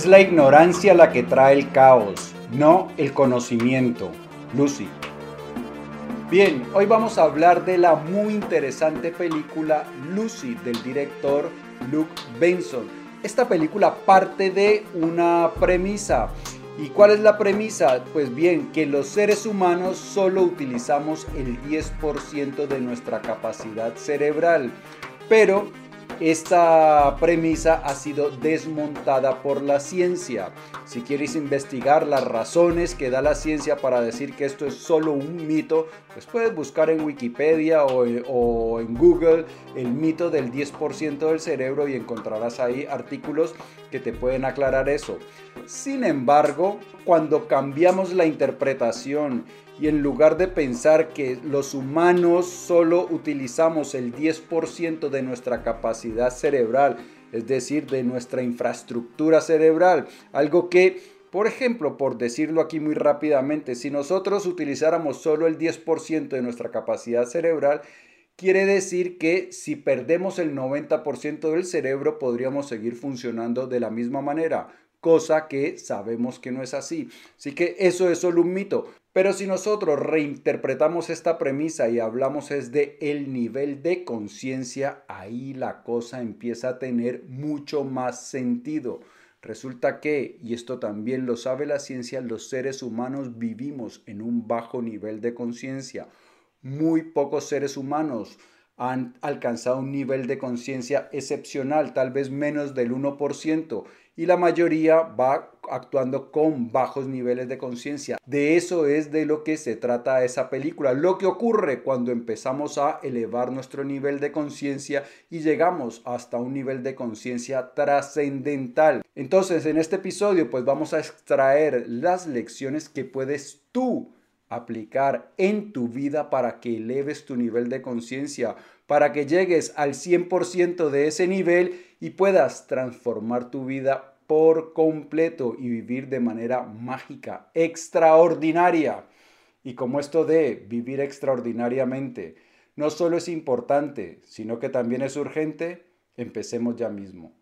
Es la ignorancia la que trae el caos, no el conocimiento. Lucy. Bien, hoy vamos a hablar de la muy interesante película Lucy del director Luke Benson. Esta película parte de una premisa. ¿Y cuál es la premisa? Pues bien, que los seres humanos solo utilizamos el 10% de nuestra capacidad cerebral. Pero esta premisa ha sido desmontada por la ciencia. Si quieres investigar las razones que da la ciencia para decir que esto es solo un mito, pues puedes buscar en Wikipedia o, en Google el mito del 10% del cerebro y encontrarás ahí artículos que te pueden aclarar eso. Sin embargo, cuando cambiamos la interpretación y en lugar de pensar que los humanos solo utilizamos el 10% de nuestra capacidad cerebral, es decir, de nuestra infraestructura cerebral, algo que, por ejemplo, por decirlo aquí muy rápidamente, si nosotros utilizáramos solo el 10% de nuestra capacidad cerebral, quiere decir que si perdemos el 90% del cerebro podríamos seguir funcionando de la misma manera, cosa que sabemos que no es así. Así que eso es solo un mito. Pero si nosotros reinterpretamos esta premisa y hablamos es de el nivel de conciencia, ahí la cosa empieza a tener mucho más sentido. Resulta que, y esto también lo sabe la ciencia, los seres humanos vivimos en un bajo nivel de conciencia. Muy pocos seres humanos han alcanzado un nivel de conciencia excepcional, tal vez menos del 1% y la mayoría va actuando con bajos niveles de conciencia. De eso es de lo que se trata esa película. Lo que ocurre cuando empezamos a elevar nuestro nivel de conciencia y llegamos hasta un nivel de conciencia trascendental. Entonces, en este episodio, pues vamos a extraer las lecciones que puedes tú aplicar en tu vida para que eleves tu nivel de conciencia, para que llegues al 100% de ese nivel y puedas transformar tu vida por completo y vivir de manera mágica, extraordinaria. Y como esto de vivir extraordinariamente no solo es importante, sino que también es urgente, empecemos ya mismo.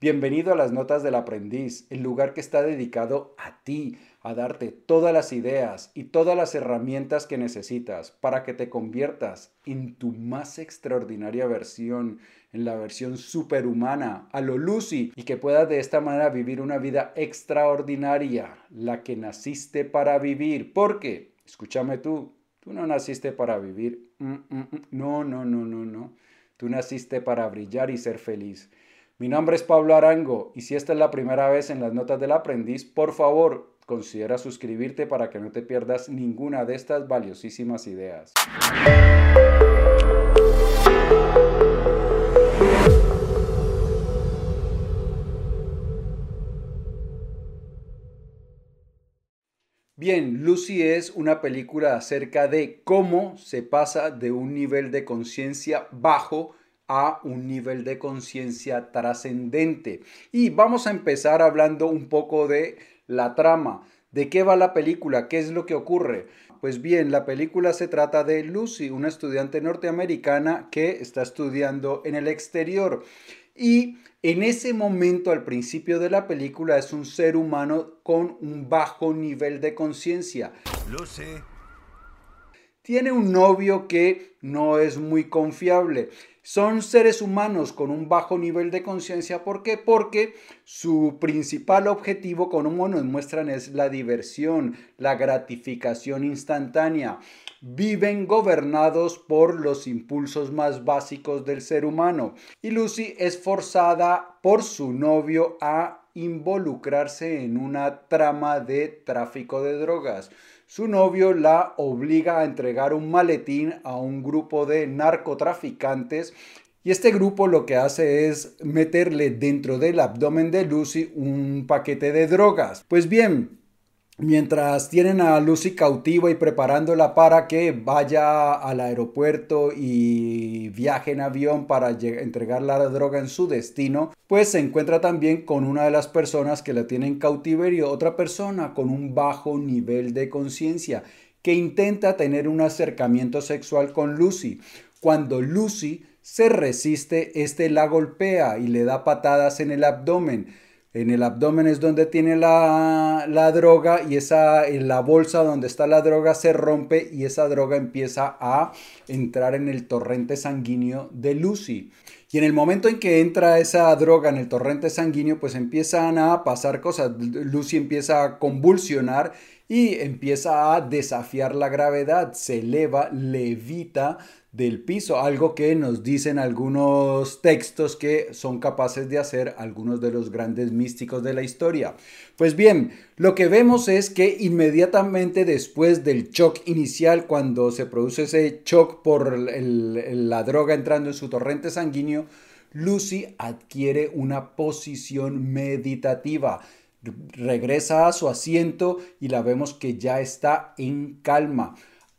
Bienvenido a las Notas del Aprendiz, el lugar que está dedicado a ti, a darte todas las ideas y todas las herramientas que necesitas para que te conviertas en tu más extraordinaria versión, en la versión superhumana, a lo Lucy, y que puedas de esta manera vivir una vida extraordinaria, la que naciste para vivir. Porque, escúchame tú, tú no naciste para vivir. Mm, mm, mm. No, no, no, no, no. Tú naciste para brillar y ser feliz. Mi nombre es Pablo Arango y si esta es la primera vez en las notas del aprendiz, por favor considera suscribirte para que no te pierdas ninguna de estas valiosísimas ideas. Bien, Lucy es una película acerca de cómo se pasa de un nivel de conciencia bajo a un nivel de conciencia trascendente. Y vamos a empezar hablando un poco de la trama. ¿De qué va la película? ¿Qué es lo que ocurre? Pues bien, la película se trata de Lucy, una estudiante norteamericana que está estudiando en el exterior. Y en ese momento, al principio de la película, es un ser humano con un bajo nivel de conciencia. Lucy. Tiene un novio que no es muy confiable son seres humanos con un bajo nivel de conciencia. ¿Por qué? Porque su principal objetivo, como nos muestran, es la diversión, la gratificación instantánea. Viven gobernados por los impulsos más básicos del ser humano. Y Lucy es forzada por su novio a involucrarse en una trama de tráfico de drogas su novio la obliga a entregar un maletín a un grupo de narcotraficantes y este grupo lo que hace es meterle dentro del abdomen de Lucy un paquete de drogas. Pues bien, Mientras tienen a Lucy cautiva y preparándola para que vaya al aeropuerto y viaje en avión para entregar la droga en su destino, pues se encuentra también con una de las personas que la tienen cautiverio, otra persona con un bajo nivel de conciencia que intenta tener un acercamiento sexual con Lucy. Cuando Lucy se resiste, este la golpea y le da patadas en el abdomen en el abdomen es donde tiene la, la, droga y esa, en la bolsa donde está la droga se rompe y esa droga empieza a entrar en el torrente sanguíneo de Lucy. Y en el momento en que entra esa droga en el torrente sanguíneo, pues empiezan a pasar cosas. Lucy empieza a convulsionar y empieza a desafiar la gravedad, se eleva, levita del piso, algo que nos dicen algunos textos que son capaces de hacer algunos de los grandes místicos de la historia. Pues bien, lo que vemos es que inmediatamente después del shock inicial, cuando se produce ese shock por la droga entrando en su torrente sanguíneo, Lucy adquiere una posición meditativa regresa a su asiento y la vemos que ya está en calma.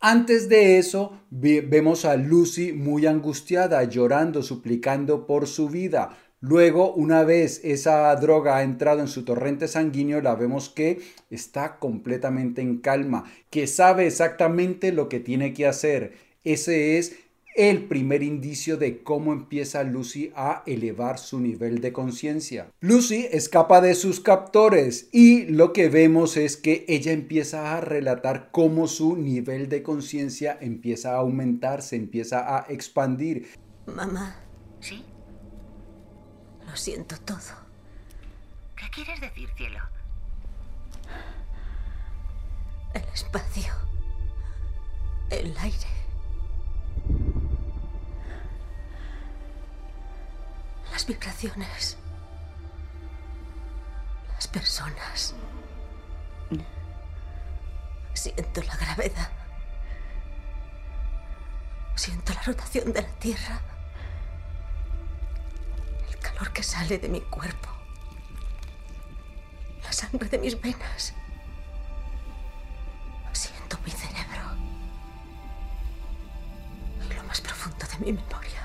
Antes de eso, vemos a Lucy muy angustiada, llorando, suplicando por su vida. Luego, una vez esa droga ha entrado en su torrente sanguíneo, la vemos que está completamente en calma, que sabe exactamente lo que tiene que hacer. Ese es el primer indicio de cómo empieza Lucy a elevar su nivel de conciencia. Lucy escapa de sus captores y lo que vemos es que ella empieza a relatar cómo su nivel de conciencia empieza a aumentar, se empieza a expandir. Mamá. ¿Sí? Lo siento todo. ¿Qué quieres decir, cielo? El espacio. El aire. Las vibraciones, las personas. Siento la gravedad. Siento la rotación de la Tierra. El calor que sale de mi cuerpo. La sangre de mis venas. Siento mi cerebro. Y lo más profundo de mi memoria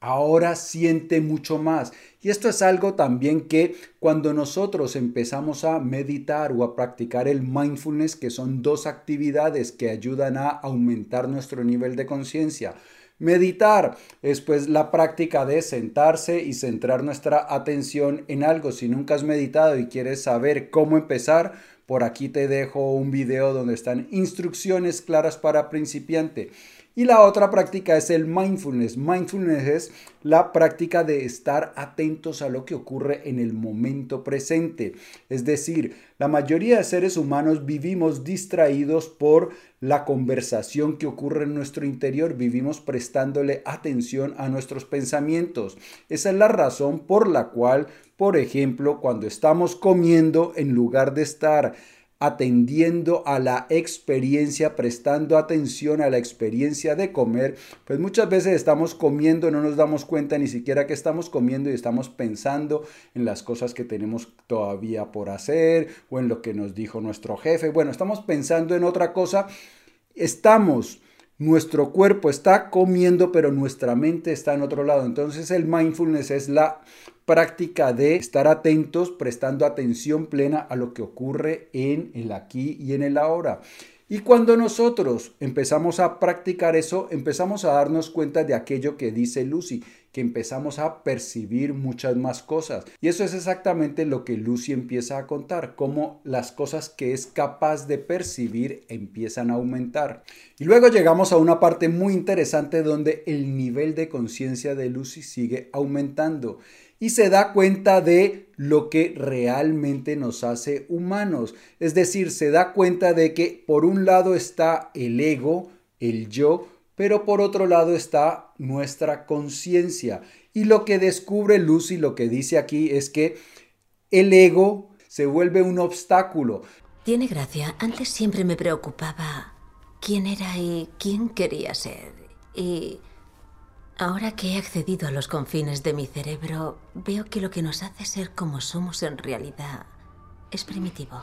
ahora siente mucho más. Y esto es algo también que cuando nosotros empezamos a meditar o a practicar el mindfulness, que son dos actividades que ayudan a aumentar nuestro nivel de conciencia. Meditar es pues la práctica de sentarse y centrar nuestra atención en algo. Si nunca has meditado y quieres saber cómo empezar, por aquí te dejo un video donde están instrucciones claras para principiante. Y la otra práctica es el mindfulness. Mindfulness es la práctica de estar atentos a lo que ocurre en el momento presente. Es decir, la mayoría de seres humanos vivimos distraídos por la conversación que ocurre en nuestro interior, vivimos prestándole atención a nuestros pensamientos. Esa es la razón por la cual, por ejemplo, cuando estamos comiendo, en lugar de estar atendiendo a la experiencia, prestando atención a la experiencia de comer, pues muchas veces estamos comiendo, no nos damos cuenta ni siquiera que estamos comiendo y estamos pensando en las cosas que tenemos todavía por hacer o en lo que nos dijo nuestro jefe. Bueno, estamos pensando en otra cosa. Estamos nuestro cuerpo está comiendo, pero nuestra mente está en otro lado. Entonces el mindfulness es la práctica de estar atentos, prestando atención plena a lo que ocurre en el aquí y en el ahora. Y cuando nosotros empezamos a practicar eso, empezamos a darnos cuenta de aquello que dice Lucy, que empezamos a percibir muchas más cosas. Y eso es exactamente lo que Lucy empieza a contar, cómo las cosas que es capaz de percibir empiezan a aumentar. Y luego llegamos a una parte muy interesante donde el nivel de conciencia de Lucy sigue aumentando y se da cuenta de lo que realmente nos hace humanos. Es decir, se da cuenta de que por un lado está el ego, el yo, pero por otro lado está nuestra conciencia. Y lo que descubre Lucy, lo que dice aquí, es que el ego se vuelve un obstáculo. Tiene gracia. Antes siempre me preocupaba quién era y quién quería ser. Y Ahora que he accedido a los confines de mi cerebro, veo que lo que nos hace ser como somos en realidad es primitivo.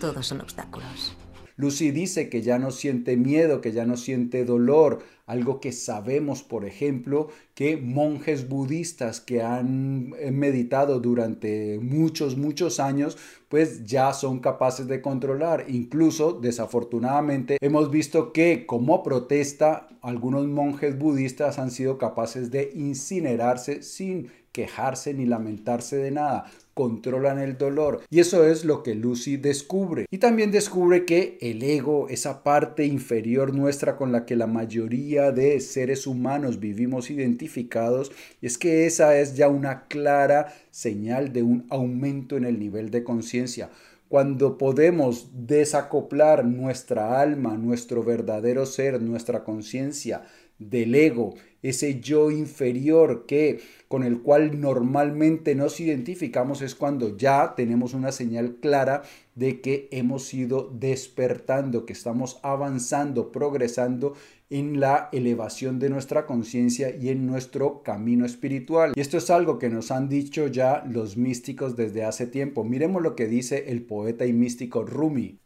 Todos son obstáculos. Lucy dice que ya no siente miedo, que ya no siente dolor, algo que sabemos, por ejemplo, que monjes budistas que han eh, meditado durante muchos, muchos años, pues ya son capaces de controlar. Incluso, desafortunadamente, hemos visto que como protesta, algunos monjes budistas han sido capaces de incinerarse sin quejarse ni lamentarse de nada, controlan el dolor. Y eso es lo que Lucy descubre. Y también descubre que el ego, esa parte inferior nuestra con la que la mayoría de seres humanos vivimos identificados, es que esa es ya una clara señal de un aumento en el nivel de conciencia cuando podemos desacoplar nuestra alma, nuestro verdadero ser, nuestra conciencia del ego, ese yo inferior que con el cual normalmente nos identificamos es cuando ya tenemos una señal clara de que hemos ido despertando, que estamos avanzando, progresando en la elevación de nuestra conciencia y en nuestro camino espiritual. Y esto es algo que nos han dicho ya los místicos desde hace tiempo. Miremos lo que dice el poeta y místico Rumi.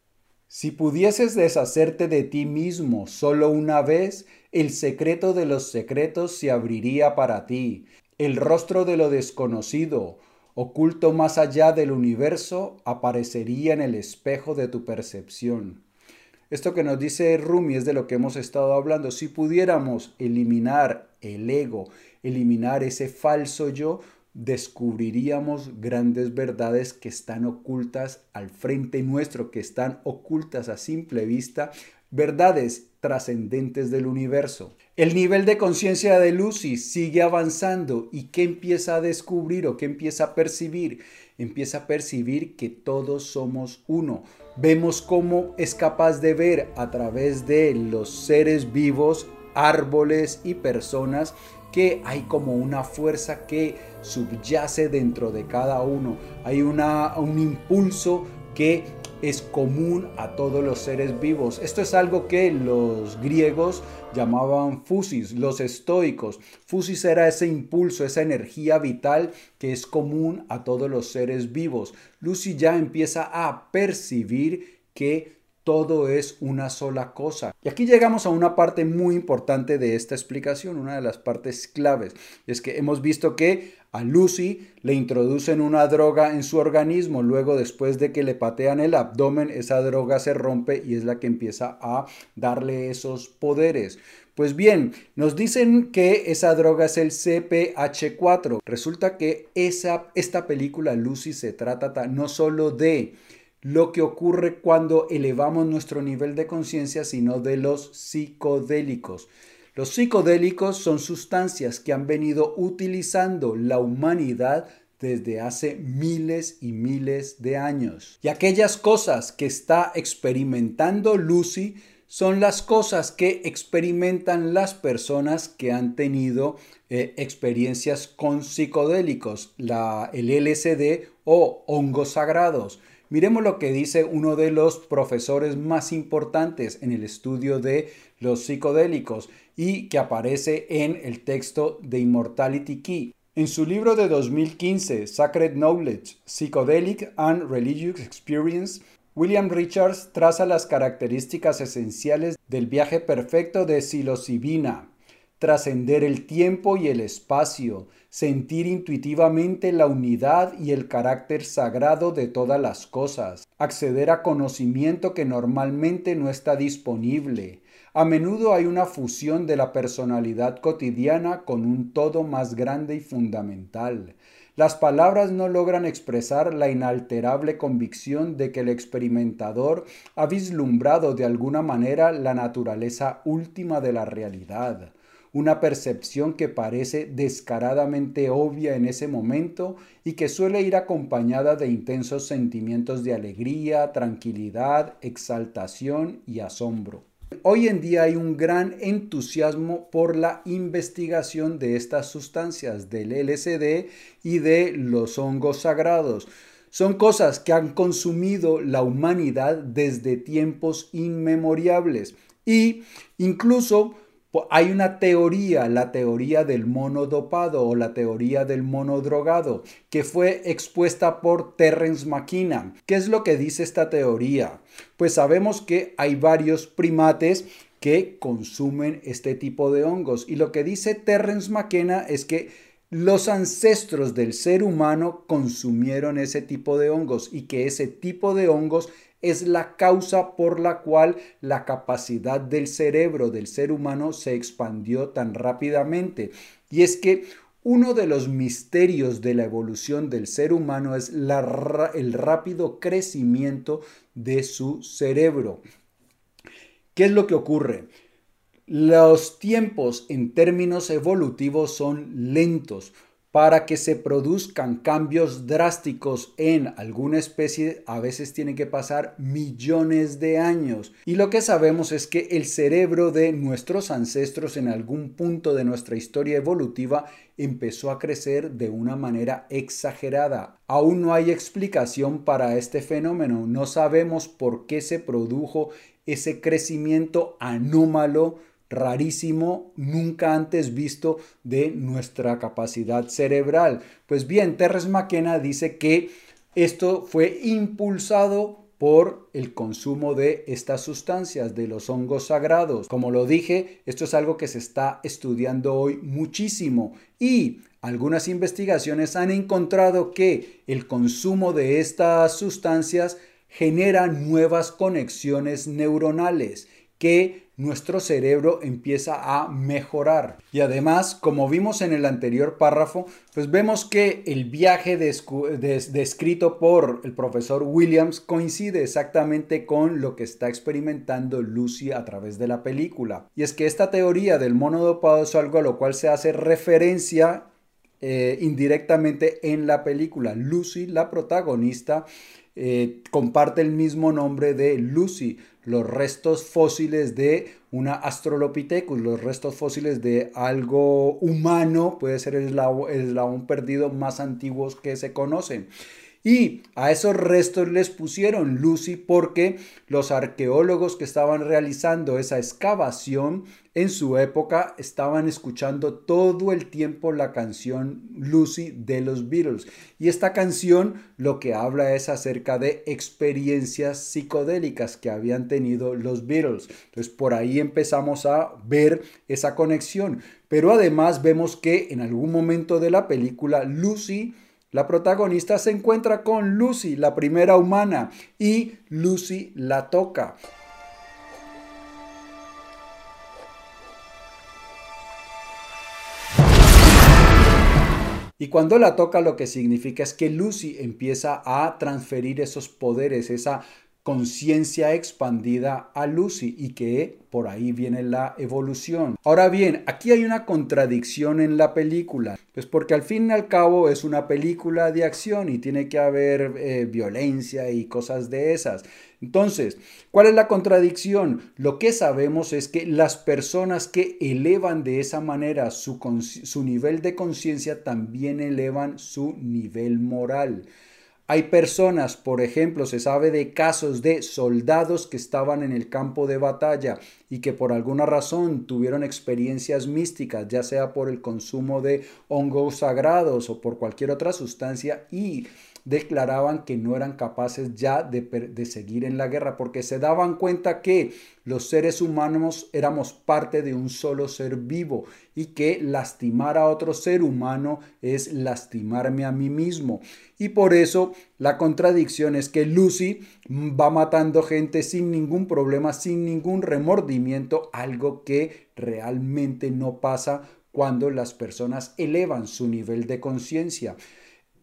Si pudieses deshacerte de ti mismo solo una vez, el secreto de los secretos se abriría para ti. El rostro de lo desconocido, oculto más allá del universo, aparecería en el espejo de tu percepción. Esto que nos dice Rumi es de lo que hemos estado hablando. Si pudiéramos eliminar el ego, eliminar ese falso yo, descubriríamos grandes verdades que están ocultas al frente nuestro, que están ocultas a simple vista, verdades trascendentes del universo. El nivel de conciencia de Lucy sigue avanzando y ¿qué empieza a descubrir o qué empieza a percibir? Empieza a percibir que todos somos uno. Vemos cómo es capaz de ver a través de los seres vivos, árboles y personas que hay como una fuerza que subyace dentro de cada uno. Hay una, un impulso que es común a todos los seres vivos. Esto es algo que los griegos llamaban fusis, los estoicos. Fusis era ese impulso, esa energía vital que es común a todos los seres vivos. Lucy ya empieza a percibir que todo es una sola cosa. Y aquí llegamos a una parte muy importante de esta explicación, una de las partes claves. Es que hemos visto que a Lucy le introducen una droga en su organismo, luego después de que le patean el abdomen, esa droga se rompe y es la que empieza a darle esos poderes. Pues bien, nos dicen que esa droga es el CPH4. Resulta que esa, esta película Lucy se trata no solo de lo que ocurre cuando elevamos nuestro nivel de conciencia, sino de los psicodélicos. Los psicodélicos son sustancias que han venido utilizando la humanidad desde hace miles y miles de años. Y aquellas cosas que está experimentando Lucy son las cosas que experimentan las personas que han tenido eh, experiencias con psicodélicos, la, el LSD o hongos sagrados. Miremos lo que dice uno de los profesores más importantes en el estudio de los psicodélicos y que aparece en el texto de Immortality Key. En su libro de 2015, Sacred Knowledge, Psychedelic and Religious Experience, William Richards traza las características esenciales del viaje perfecto de psilocibina, trascender el tiempo y el espacio, sentir intuitivamente la unidad y el carácter sagrado de todas las cosas, acceder a conocimiento que normalmente no está disponible. A menudo hay una fusión de la personalidad cotidiana con un todo más grande y fundamental. Las palabras no logran expresar la inalterable convicción de que el experimentador ha vislumbrado de alguna manera la naturaleza última de la realidad una percepción que parece descaradamente obvia en ese momento y que suele ir acompañada de intensos sentimientos de alegría, tranquilidad, exaltación y asombro. Hoy en día hay un gran entusiasmo por la investigación de estas sustancias, del LSD y de los hongos sagrados. Son cosas que han consumido la humanidad desde tiempos inmemoriales y incluso hay una teoría, la teoría del mono dopado o la teoría del mono drogado, que fue expuesta por Terence McKenna. ¿Qué es lo que dice esta teoría? Pues sabemos que hay varios primates que consumen este tipo de hongos y lo que dice Terence McKenna es que los ancestros del ser humano consumieron ese tipo de hongos y que ese tipo de hongos es la causa por la cual la capacidad del cerebro del ser humano se expandió tan rápidamente. Y es que Uno de los misterios de la evolución del ser humano es el rápido crecimiento de su cerebro. ¿Qué es lo que ocurre? Los tiempos en términos evolutivos son lentos. Para que se produzcan cambios drásticos en alguna especie, a veces tienen que pasar millones de años. Y lo que sabemos es que el cerebro de nuestros ancestros en algún punto de nuestra historia evolutiva empezó a crecer de una manera exagerada. Aún no hay explicación para este fenómeno. No sabemos por qué se produjo ese crecimiento anómalo rarísimo, nunca antes visto de nuestra capacidad cerebral. Pues bien, Terres McKenna dice que esto fue impulsado por el consumo de estas sustancias, de los hongos sagrados. Como lo dije, esto es algo que se está estudiando hoy muchísimo y algunas investigaciones han encontrado que el consumo de estas sustancias genera nuevas conexiones neuronales que nuestro cerebro empieza a mejorar. Y además, como vimos en el anterior párrafo, pues vemos que el viaje descrito por el profesor Williams coincide exactamente con lo que está experimentando Lucy a través de la película. Y es que esta teoría del mono dopado es algo a lo cual se hace referencia eh, indirectamente en la película. Lucy, la protagonista, eh, comparte el mismo nombre de Lucy, los restos fósiles de una Astrolopithecus, los restos fósiles de algo humano, puede ser el eslabón perdido más antiguos que se conocen. Y a esos restos les pusieron Lucy porque los arqueólogos que estaban realizando esa excavación en su época estaban escuchando todo el tiempo la canción Lucy de los Beatles. Y esta canción lo que habla es acerca de experiencias psicodélicas que habían tenido los Beatles. Entonces por ahí empezamos a ver esa conexión. Pero además vemos que en algún momento de la película Lucy la protagonista se encuentra con Lucy, la primera humana, y Lucy la toca. Y cuando la toca lo que significa es que Lucy empieza a transferir esos poderes, esa conciencia expandida a Lucy y que por ahí viene la evolución. Ahora bien, aquí hay una contradicción en la película, pues porque al fin y al cabo es una película de acción y tiene que haber eh, violencia y cosas de esas. Entonces, ¿cuál es la contradicción? Lo que sabemos es que las personas que elevan de esa manera su, su nivel de conciencia también elevan su nivel moral. Hay personas, por ejemplo, se sabe de casos de soldados que estaban en el campo de batalla y que por alguna razón tuvieron experiencias místicas, ya sea por el consumo de hongos sagrados o por cualquier otra sustancia y declaraban que no eran capaces ya de, seguir en la guerra porque se daban cuenta que los seres humanos éramos parte de un solo ser vivo y que lastimar a otro ser humano es lastimarme a mí mismo. Y por eso la contradicción es que Lucy va matando gente sin ningún problema, sin ningún remordimiento, algo que realmente no pasa cuando las personas elevan su nivel de conciencia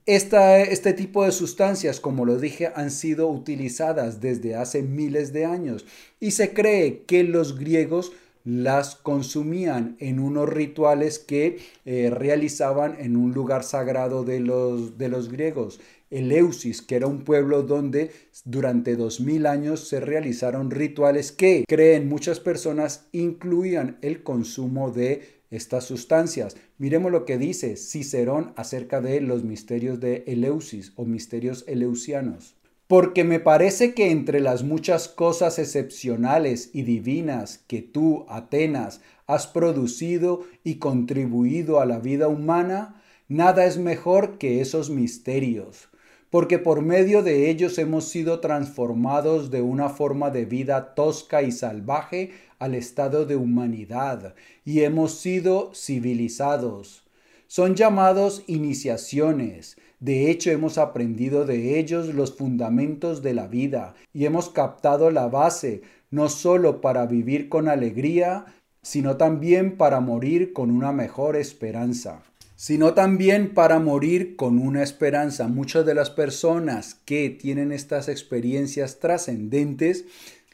este tipo de sustancias, como lo dije, han sido utilizadas desde hace miles de años y se cree que los griegos las consumían en unos rituales que eh, realizaban en un lugar sagrado de los, de los griegos. Eleusis, que era un pueblo donde durante dos mil años se realizaron rituales que, creen muchas personas, incluían el consumo de estas sustancias. Miremos lo que dice Cicerón acerca de los misterios de Eleusis o misterios eleusianos. Porque me parece que entre las muchas cosas excepcionales y divinas que tú, Atenas, has producido y contribuido a la vida humana, nada es mejor que esos misterios porque por medio de ellos hemos sido transformados de una forma de vida tosca y salvaje al estado de humanidad y hemos sido civilizados. Son llamados iniciaciones. De hecho, hemos aprendido de ellos los fundamentos de la vida y hemos captado la base, no sólo para vivir con alegría, sino también para morir con una mejor esperanza. Sino también para morir con una esperanza. Muchas de las personas que tienen estas experiencias trascendentes,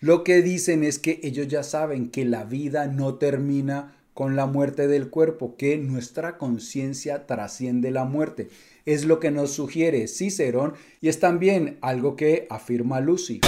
lo que dicen es que ellos ya saben que la vida no termina con la muerte del cuerpo, que nuestra conciencia trasciende la muerte. Es lo que nos sugiere Cicerón y es también algo que afirma Lucy.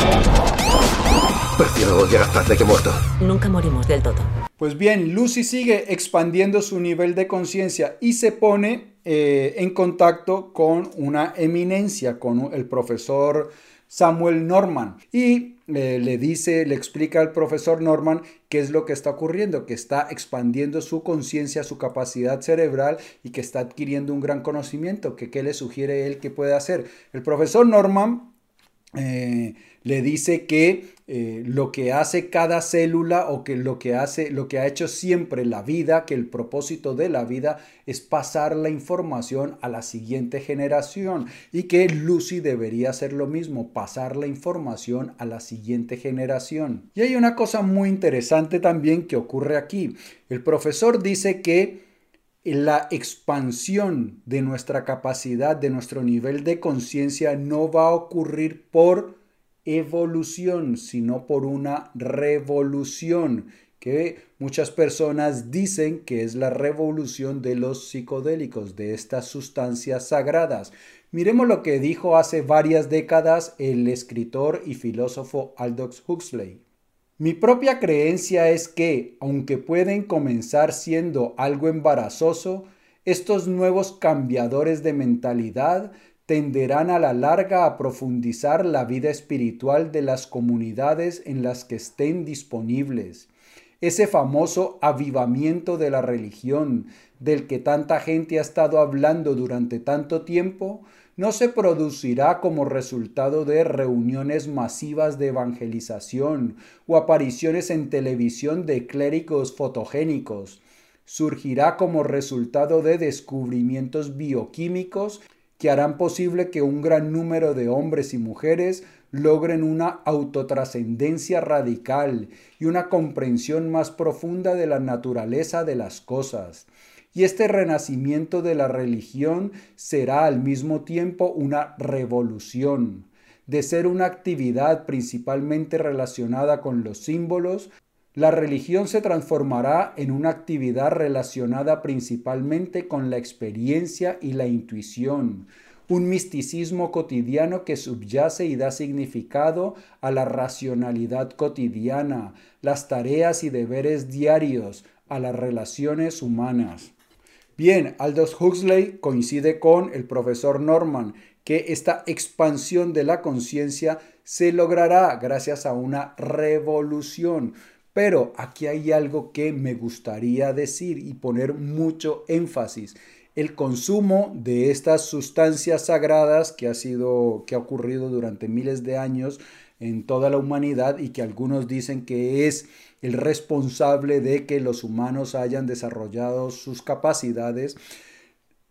Prefiero llegar tarde que muerto. Nunca morimos del todo. Pues bien, Lucy sigue expandiendo su nivel de conciencia y se pone eh, en contacto con una eminencia, con el profesor Samuel Norman. Y eh, le dice, le explica al profesor Norman qué es lo que está ocurriendo, que está expandiendo su conciencia, su capacidad cerebral y que está adquiriendo un gran conocimiento, que qué le sugiere él que puede hacer. El profesor Norman eh, le dice que eh, lo que hace cada célula o que lo que hace, lo que ha hecho siempre la vida, que el propósito de la vida es pasar la información a la siguiente generación y que Lucy debería hacer lo mismo, pasar la información a la siguiente generación. Y hay una cosa muy interesante también que ocurre aquí. El profesor dice que la expansión de nuestra capacidad, de nuestro nivel de conciencia, no va a ocurrir por evolución, sino por una revolución, que muchas personas dicen que es la revolución de los psicodélicos, de estas sustancias sagradas. Miremos lo que dijo hace varias décadas el escritor y filósofo Aldous Huxley. Mi propia creencia es que, aunque pueden comenzar siendo algo embarazoso, estos nuevos cambiadores de mentalidad tenderán a la larga a profundizar la vida espiritual de las comunidades en las que estén disponibles. Ese famoso avivamiento de la religión, del que tanta gente ha estado hablando durante tanto tiempo, no se producirá como resultado de reuniones masivas de evangelización o apariciones en televisión de clérigos fotogénicos. Surgirá como resultado de descubrimientos bioquímicos que harán posible que un gran número de hombres y mujeres logren una autotrascendencia radical y una comprensión más profunda de la naturaleza de las cosas. Y este renacimiento de la religión será al mismo tiempo una revolución. De ser una actividad principalmente relacionada con los símbolos, la religión se transformará en una actividad relacionada principalmente con la experiencia y la intuición, un misticismo cotidiano que subyace y da significado a la racionalidad cotidiana, las tareas y deberes diarios, a las relaciones humanas. Bien, Aldous Huxley coincide con el profesor Norman que esta expansión de la conciencia se logrará gracias a una revolución pero aquí hay algo que me gustaría decir y poner mucho énfasis. El consumo de estas sustancias sagradas que ha sido que ha ocurrido durante miles de años en toda la humanidad y que algunos dicen que es el responsable de que los humanos hayan desarrollado sus capacidades.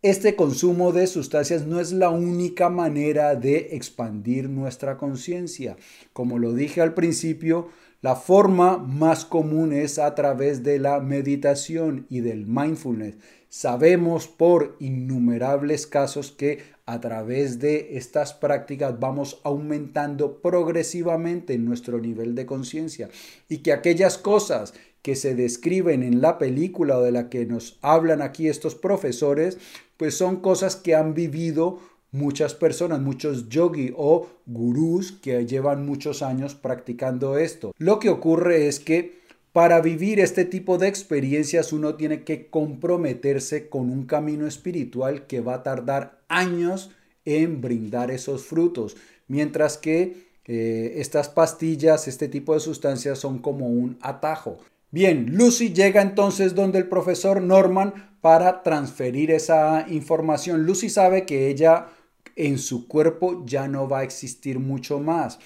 Este consumo de sustancias no es la única manera de expandir nuestra conciencia. Como lo dije al principio, la forma más común es a través de la meditación y del mindfulness. Sabemos por innumerables casos que a través de estas prácticas vamos aumentando progresivamente nuestro nivel de conciencia y que aquellas cosas que se describen en la película o de la que nos hablan aquí estos profesores, pues son cosas que han vivido muchas personas, muchos yogi o gurús que llevan muchos años practicando esto. Lo que ocurre es que para vivir este tipo de experiencias uno tiene que comprometerse con un camino espiritual que va a tardar años en brindar esos frutos, mientras que eh, estas pastillas, este tipo de sustancias son como un atajo. Bien, Lucy llega entonces donde el profesor Norman para transferir esa información. Lucy sabe que ella en su cuerpo ya no va a existir mucho más.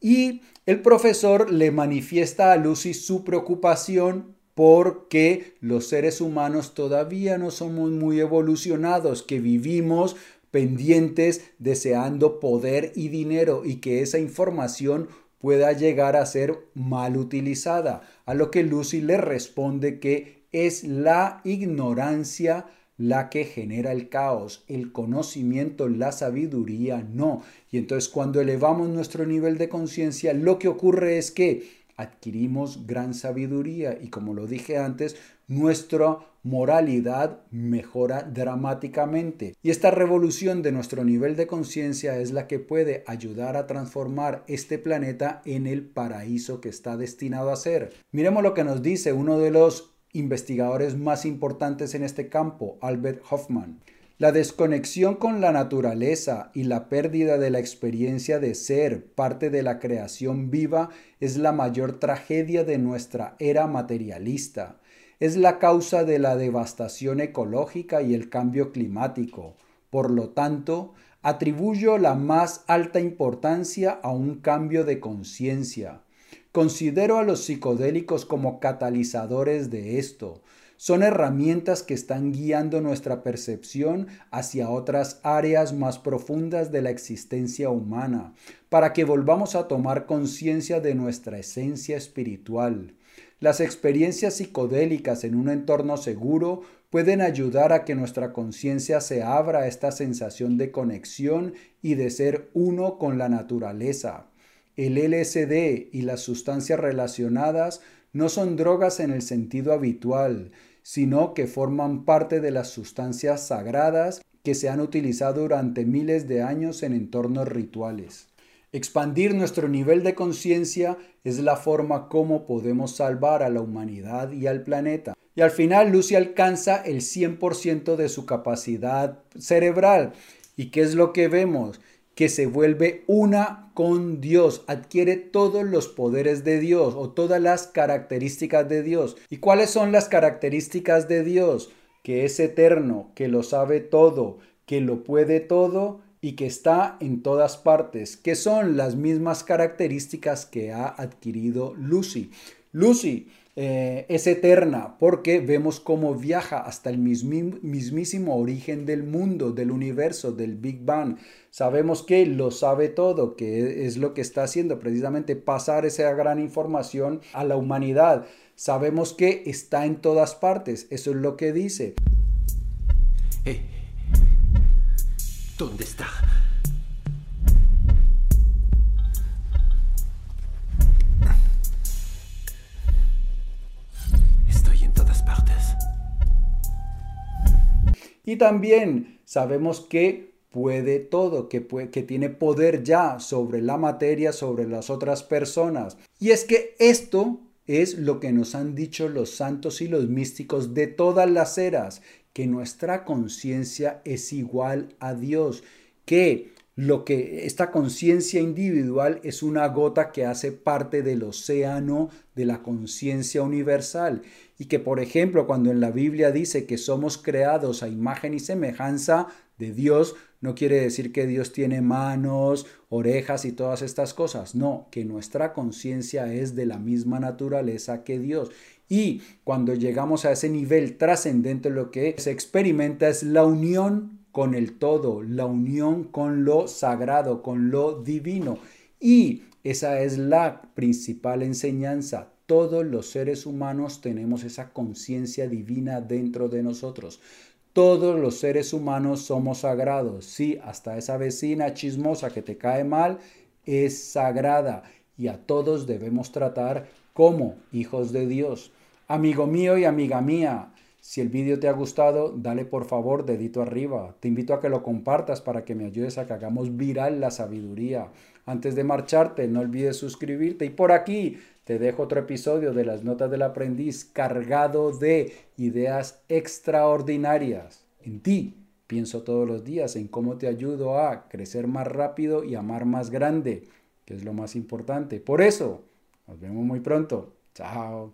Y el profesor le manifiesta a Lucy su preocupación porque los seres humanos todavía no somos muy evolucionados, que vivimos pendientes deseando poder y dinero y que esa información pueda llegar a ser mal utilizada. A lo que Lucy le responde que es la ignorancia la que genera el caos, el conocimiento, la sabiduría, no. Y entonces cuando elevamos nuestro nivel de conciencia, lo que ocurre es que adquirimos gran sabiduría y como lo dije antes, nuestra moralidad mejora dramáticamente. Y esta revolución de nuestro nivel de conciencia es la que puede ayudar a transformar este planeta en el paraíso que está destinado a ser. Miremos lo que nos dice uno de los investigadores más importantes en este campo, Albert Hoffman. La desconexión con la naturaleza y la pérdida de la experiencia de ser parte de la creación viva es la mayor tragedia de nuestra era materialista. Es la causa de la devastación ecológica y el cambio climático. Por lo tanto, atribuyo la más alta importancia a un cambio de conciencia. Considero a los psicodélicos como catalizadores de esto son herramientas que están guiando nuestra percepción hacia otras áreas más profundas de la existencia humana, para que volvamos a tomar conciencia de nuestra esencia espiritual. Las experiencias psicodélicas en un entorno seguro pueden ayudar a que nuestra conciencia se abra a esta sensación de conexión y de ser uno con la naturaleza. El LSD y las sustancias relacionadas no son drogas en el sentido habitual, sino que forman parte de las sustancias sagradas que se han utilizado durante miles de años en entornos rituales. Expandir nuestro nivel de conciencia es la forma como podemos salvar a la humanidad y al planeta. Y al final Lucy alcanza el 100% de su capacidad cerebral. ¿Y qué es lo que vemos? Que se vuelve una con Dios, adquiere todos los poderes de Dios o todas las características de Dios. ¿Y cuáles son las características de Dios? Que es eterno, que lo sabe todo, que lo puede todo y que está en todas partes, que son las mismas características que ha adquirido Lucy. Lucy eh, es eterna porque vemos cómo viaja hasta el mismísimo origen del mundo, del universo, del Big Bang. Sabemos que lo sabe todo, que es lo que está haciendo precisamente pasar esa gran información a la humanidad. Sabemos que está en todas partes, eso es lo que dice. Eh, ¿Dónde está? Y también sabemos que puede todo, que, que tiene poder ya sobre la materia, sobre las otras personas. Y es que esto es lo que nos han dicho los santos y los místicos de todas las eras, que nuestra conciencia es igual a Dios, que lo que esta conciencia individual es una gota que hace parte del océano de la conciencia universal y que por ejemplo cuando en la Biblia dice que somos creados a imagen y semejanza de Dios, no quiere decir que Dios tiene manos, orejas y todas estas cosas, no, que nuestra conciencia es de la misma naturaleza que Dios. Y cuando llegamos a ese nivel trascendente, lo que se experimenta es la unión con el todo, la unión con lo sagrado, con lo divino. Y esa es la principal enseñanza. Todos los seres humanos tenemos esa conciencia divina dentro de nosotros. Todos los seres humanos somos sagrados. Sí, hasta esa vecina chismosa que te cae mal es sagrada y a todos debemos tratar como hijos de Dios. Amigo mío y amiga mía, si el vídeo te ha gustado, dale por favor dedito arriba. Te invito a que lo compartas para que me ayudes a que hagamos viral la sabiduría. Antes de marcharte, no olvides suscribirte. Y por aquí te dejo otro episodio de las notas del aprendiz cargado de ideas extraordinarias. En ti pienso todos los días en cómo te ayudo a crecer más rápido y amar más grande, que es lo más importante. Por eso, nos vemos muy pronto. Chao.